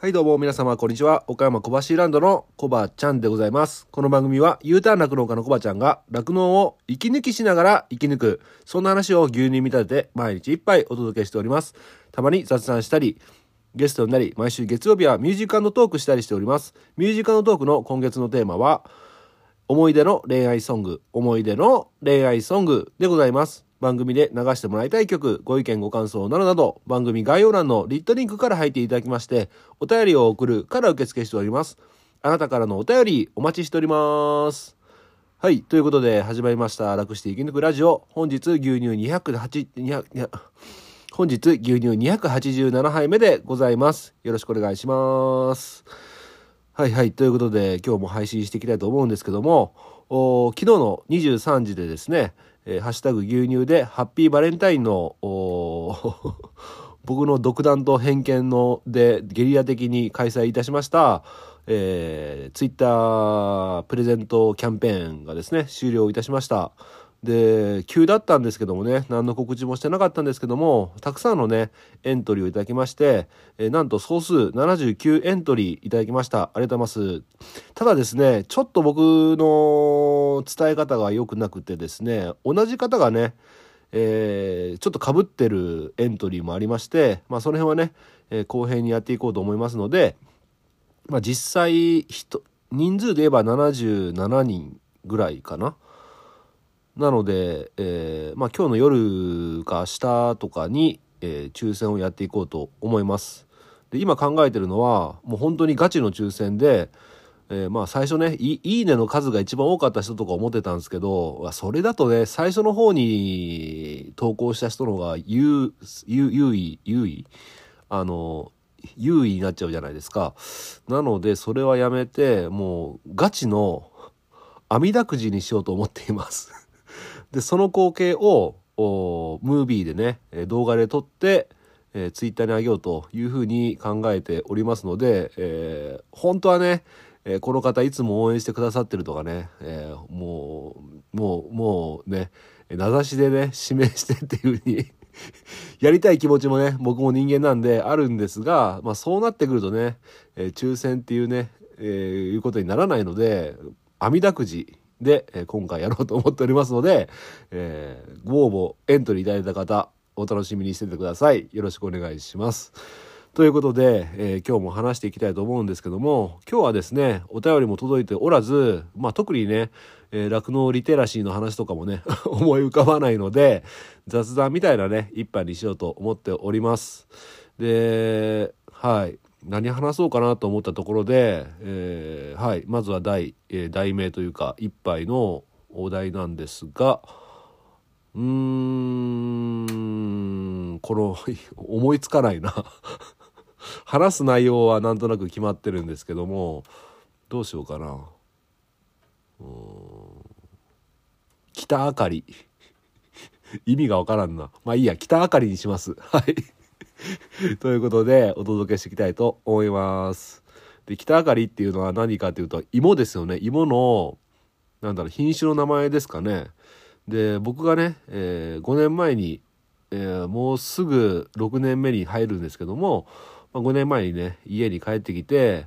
はいどうも皆様こんにちは。岡山小橋ランドのコバちゃんでございます。この番組は U ターン酪農家のコバちゃんが酪農を息抜きしながら生き抜く、そんな話を牛乳に見立てて毎日一杯お届けしております。たまに雑談したり、ゲストになり、毎週月曜日はミュージカルのトークしたりしております。ミュージカルのトークの今月のテーマは、思い出の恋愛ソング、思い出の恋愛ソングでございます。番組で流してもらいたい曲、ご意見ご感想などなど、番組概要欄のリットリンクから入っていただきまして、お便りを送るから受付しております。あなたからのお便りお待ちしております。はい。ということで始まりました。楽して生き抜くラジオ。本日牛乳208、200、200本日牛乳287杯目でございます。よろしくお願いします。はいはい。ということで、今日も配信していきたいと思うんですけども、昨日の23時でですね、えーハッシュタグ牛乳でハッピーバレンタインの、僕の独断と偏見のでゲリラ的に開催いたしました、えー、ツイッタープレゼントキャンペーンがですね、終了いたしました。で、急だったんですけどもね、何の告知もしてなかったんですけども、たくさんのね、エントリーをいただきまして、えーなんと総数79エントリーいただきました。ありがとうございます。ただですね、ちょっと僕の伝え方が良くなくてですね、同じ方がね、えーちょっと被ってるエントリーもありまして、まあその辺はね、えー後編にやっていこうと思いますので、まあ実際人、人数で言えば77人ぐらいかな。なので、えーまあ今日の夜か明日とかに、えー抽選をやっていこうと思います。で、今考えてるのは、もう本当にガチの抽選で、えーまあ最初ねい、いいねの数が一番多かった人とか思ってたんですけど、それだとね、最初の方に投稿した人の方が優、優優位、優位？あの、優位になっちゃうじゃないですか。なので、それはやめて、もうガチの網だくじにしようと思っています。で、その光景を、ムービーでね、動画で撮って、えーツイッターに上げようというふうに考えておりますので、えー本当はね、えーこの方いつも応援してくださってるとかね、えーもう、もう、もうね、名指しでね、指名してっていうふうに やりたい気持ちもね、僕も人間なんであるんですが、まあそうなってくるとね、え抽選っていうね、えいうことにならないので、網だくじで、え今回やろうと思っておりますので、えーご応募、エントリーいただいた方、お楽しみにしててください。よろしくお願いします。ということで、えー今日も話していきたいと思うんですけども、今日はですね、お便りも届いておらず、まあ特にね、えー酪農リテラシーの話とかもね、思い浮かばないので、雑談みたいなね、一杯にしようと思っております。で、はい。何話そうかなと思ったところで、えーはい。まずは題、えー題名というか、一杯のお題なんですが、うーん、この、思いつかないな。話す内容はなんとなく決まってるんですけども、どうしようかな。うん北あかり。意味がわからんな。まあいいや、北あかりにします。はい。ということで、お届けしていきたいと思います。で、北あかりっていうのは何かというと、芋ですよね。芋の、なんだろう、品種の名前ですかね。で、僕がね、えー5年前に、えーもうすぐ6年目に入るんですけども、まあ、5年前にね、家に帰ってきて、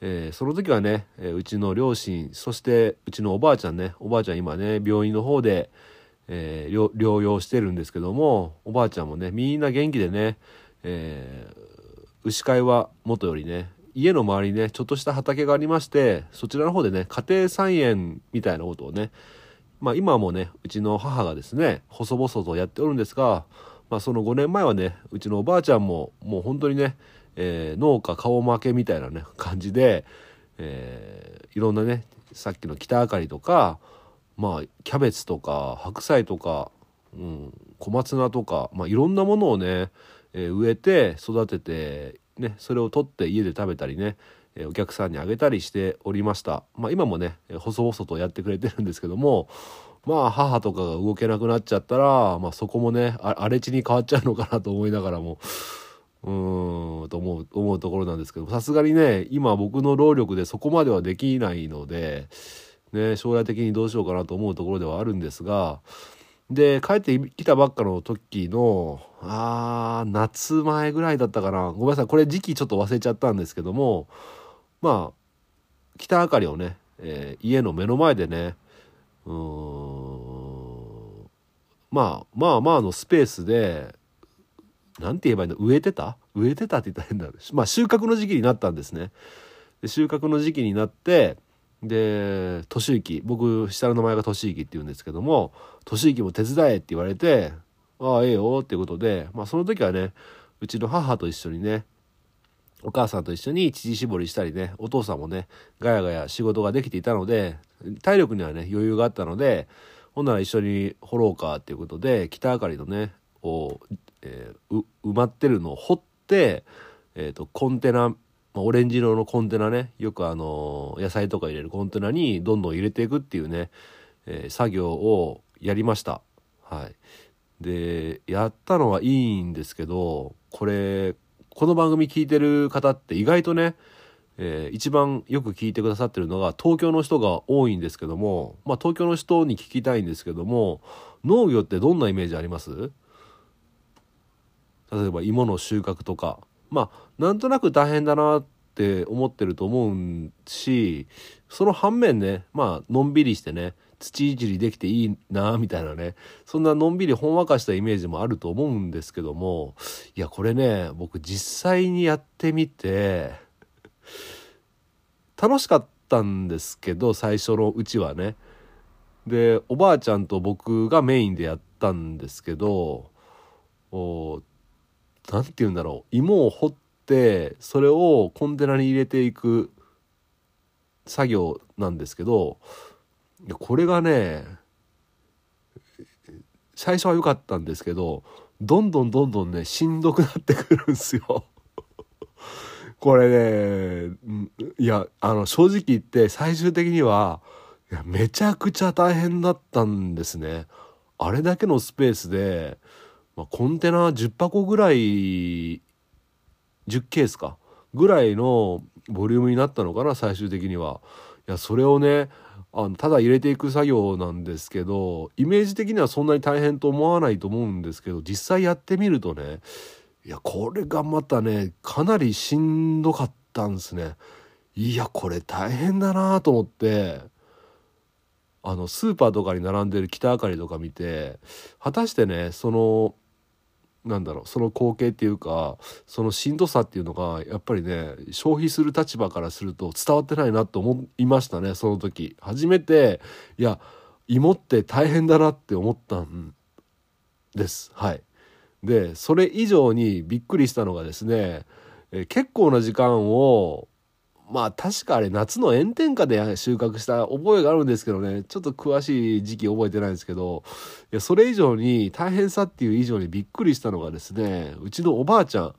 えーその時はね、えうちの両親、そしてうちのおばあちゃんね、おばあちゃん今ね、病院の方で、え療養してるんですけども、おばあちゃんもね、みんな元気でね、えー牛飼いは元よりね、家の周りにね、ちょっとした畑がありまして、そちらの方でね、家庭菜園みたいなことをね、まあ今もね、うちの母がですね、細々とやっておるんですが、まあその5年前はね、うちのおばあちゃんももう本当にね、えー農家顔負けみたいなね、感じで、えーいろんなね、さっきの北あかりとか、まあキャベツとか白菜とか、うん、小松菜とか、まあいろんなものをね、えー植えて育てて、ね、それを取って家で食べたりね、えーお客さんにあげたりしておりました。まあ今もね、細々とやってくれてるんですけども、まあ母とかが動けなくなっちゃったら、まあそこもね、荒れ地に変わっちゃうのかなと思いながらも、うーん、と思う、思うところなんですけど、さすがにね、今僕の労力でそこまではできないので、ね、将来的にどうしようかなと思うところではあるんですが、で帰ってきたばっかの時のあー夏前ぐらいだったかな。ごめんなさい。これ時期ちょっと忘れちゃったんですけどもまあ北あかりをね、えー家の目の前でねうーんまあまあまあのスペースでなんて言えばいいの植えてた？植えてたって言ったら変だ。まあ収穫の時期になったんですね。で収穫の時期になってで俊之僕下の名前が俊之って言うんですけども俊之も手伝えって言われてああええよっていうことでまあその時はねうちの母と一緒にねお母さんと一緒に乳搾りしたりねお父さんもねガヤガヤ仕事ができていたので体力にはね余裕があったのでほんなら一緒に掘ろうかっていうことで北あかりのねを、えー埋まってるのを掘って、えー、とコンテナ、まあ、オレンジ色のコンテナねよくあの野菜とか入れるコンテナにどんどん入れていくっていうね、えー作業をやりました。はい、でやったのはいいんですけどこれこの番組聞いてる方って意外とね、えー一番よく聞いてくださってるのが東京の人が多いんですけども、まあ、東京の人に聞きたいんですけども農業ってどんなイメージあります？例えば芋の収穫とかまあなんとなく大変だなって思ってると思うしその反面ねまあのんびりしてね土いじりできていいなみたいなねそんなのんびりほんわかしたイメージもあると思うんですけどもいやこれね僕実際にやってみて楽しかったんですけど最初のうちはね。でおばあちゃんと僕がメインでやったんですけどおなんて言うんだろう芋を掘ってそれをコンテナに入れていく作業なんですけどこれがね最初は良かったんですけどどんどんどんどんねしんどくなってくるんですよ。これねいやあの正直言って最終的にはいやめちゃくちゃ大変だったんですね。あれだけのスペースで、まあ、コンテナ10箱ぐらい10ケースかぐらいのボリュームになったのかな最終的には。いやそれをねあのただ入れていく作業なんですけどイメージ的にはそんなに大変と思わないと思うんですけど実際やってみるとねいやこれがまたねかなりしんどかったんですね。いやこれ大変だなと思ってあのスーパーとかに並んでる北あかりとか見て果たしてねそのなんだろうその光景っていうかそのしんどさっていうのがやっぱりね消費する立場からすると伝わってないなと思いましたねその時。初めていや芋って大変だなって思ったんです。はい。でそれ以上にびっくりしたのがですねえ結構な時間をまあ確かあれ夏の炎天下で収穫した覚えがあるんですけどね。ちょっと詳しい時期覚えてないんですけど。いやそれ以上に大変さっていう以上にびっくりしたのがですねうちのおばあちゃん。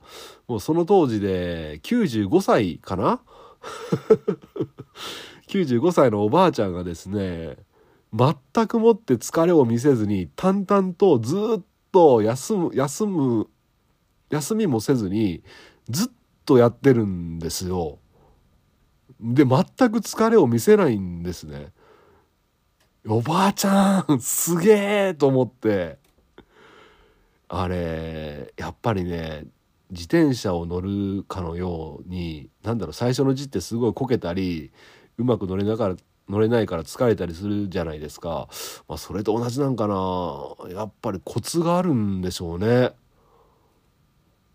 もうその当時で95歳かな？95歳のおばあちゃんがですね全くもって疲れを見せずに淡々とずっと休む休む休みもせずにずっとやってるんですよ。で全く疲れを見せないんですね。おばあちゃんすげえと思って。あれやっぱりね自転車を乗るかのようになんだろう最初のうちってすごいこけたりうまく乗れながら乗れないから疲れたりするじゃないですか、まあ、それと同じなんかな。やっぱりコツがあるんでしょうね。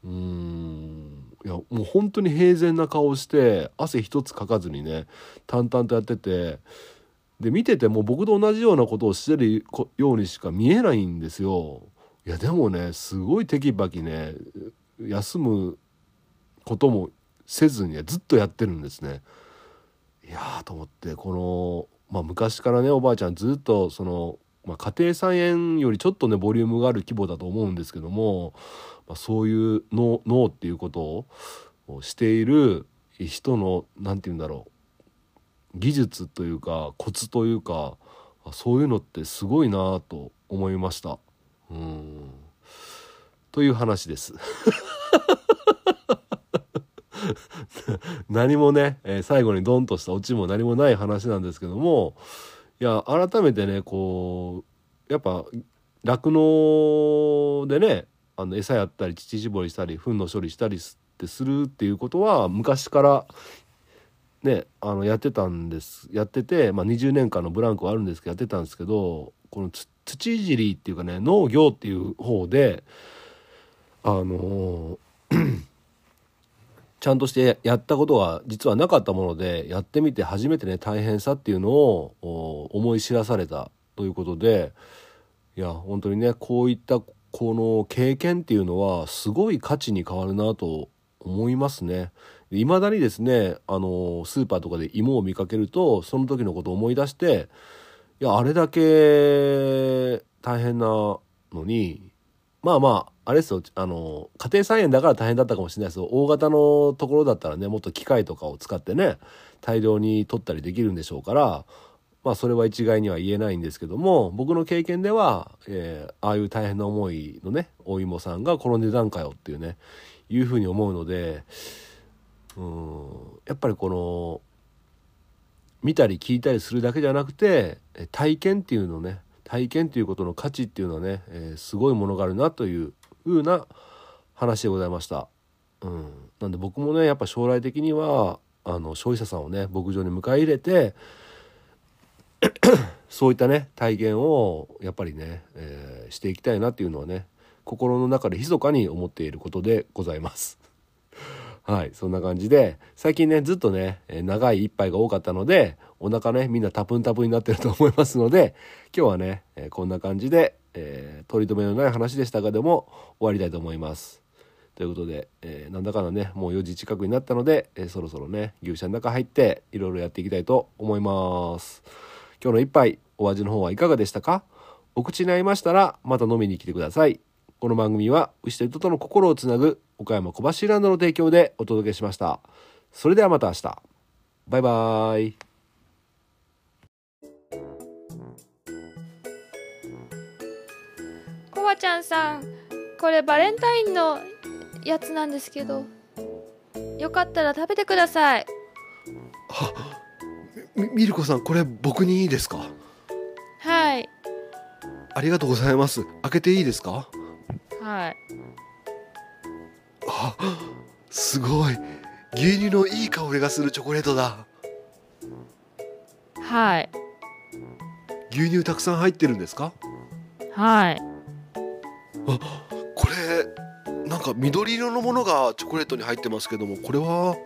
うん。いやもう本当に平然な顔して汗一つかかずにね淡々とやっててで見てても僕と同じようなことをしてるようにしか見えないんですよ。いやでもねすごいテキパキね休むこともせずにずっとやってるんですね。いやと思ってこの、まあ、昔からねおばあちゃんずっとその、まあ、家庭菜園よりちょっとねボリュームがある規模だと思うんですけども、まあ、そういう脳脳っていうことをしている人の何て言うんだろう技術というかコツというかそういうのってすごいなと思いました。うんという話です。何もね、えー最後にドンとしたオチも何もない話なんですけどもいや改めてねこうやっぱ酪農でねあの餌やったり乳搾りしたり糞の処理したりってするっていうことは昔からねあのやってたんですやってて、まあ、20年間のブランクはあるんですけどやってたんですけどこの土いじりっていうかね農業っていう方であの ちゃんとしてやったことが実はなかったものでやってみて初めてね大変さっていうのを思い知らされたということでいや本当にねこういったこの経験っていうのはすごい価値に変わるなと思いますね。いまだにですねあのスーパーとかで芋を見かけるとその時のことを思い出していやあれだけ大変なのにまあまああれですよあの家庭菜園だから大変だったかもしれないですよ大型のところだったらねもっと機械とかを使ってね大量に取ったりできるんでしょうからまあそれは一概には言えないんですけども僕の経験では、えー、ああいう大変な思いのねお芋さんがこの値段かよっていうねいうふうに思うのでうんやっぱりこの見たり聞いたりするだけじゃなくて体験っていうのね体験っていうことの価値っていうのはね、えー、すごいものがあるなというふうな話でございました。うん、なんで僕もねやっぱ将来的にはあの消費者さんをね牧場に迎え入れてそういったね体験をやっぱりね、えー、していきたいなっていうのはね心の中で密かに思っていることでございます。はい、そんな感じで、最近ね、ずっとね、長い一杯が多かったので、お腹ね、みんなタプンタプンになってると思いますので、今日はね、えこんな感じで、えー、取り留めのない話でしたがでも終わりたいと思います。ということで、えー、なんだかんだね、もう4時近くになったので、えー、そろそろね、牛舎の中入っていろいろやっていきたいと思います。今日の一杯、お味の方はいかがでしたか？お口に合いましたら、また飲みに来てください。この番組は牛と人との心をつなぐ岡山小橋ランドの提供でお届けしました。それではまた明日。バイバーイ。コバちゃんさん、これバレンタインのやつなんですけど、よかったら食べてください。はみミルコさんこれ僕にいいですか？はいありがとうございます。開けていいですか？はい。あすごい。牛乳のいい香りがするチョコレートだ。はい。牛乳たくさん入ってるんですか？はい。あこれなんか緑色のものがチョコレートに入ってますけどもこれは？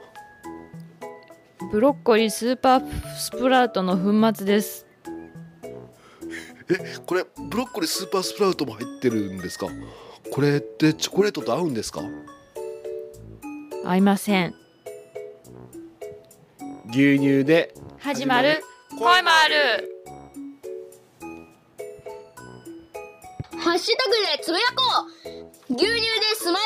ブロッコリースーパースプラウトの粉末ですえこれブロッコリースーパースプラウトも入ってるんですか？これってチョコレートと合うんですか？合いません。牛乳で。始まる。声もあるハッシュタグでつぶやこう。牛乳でスマ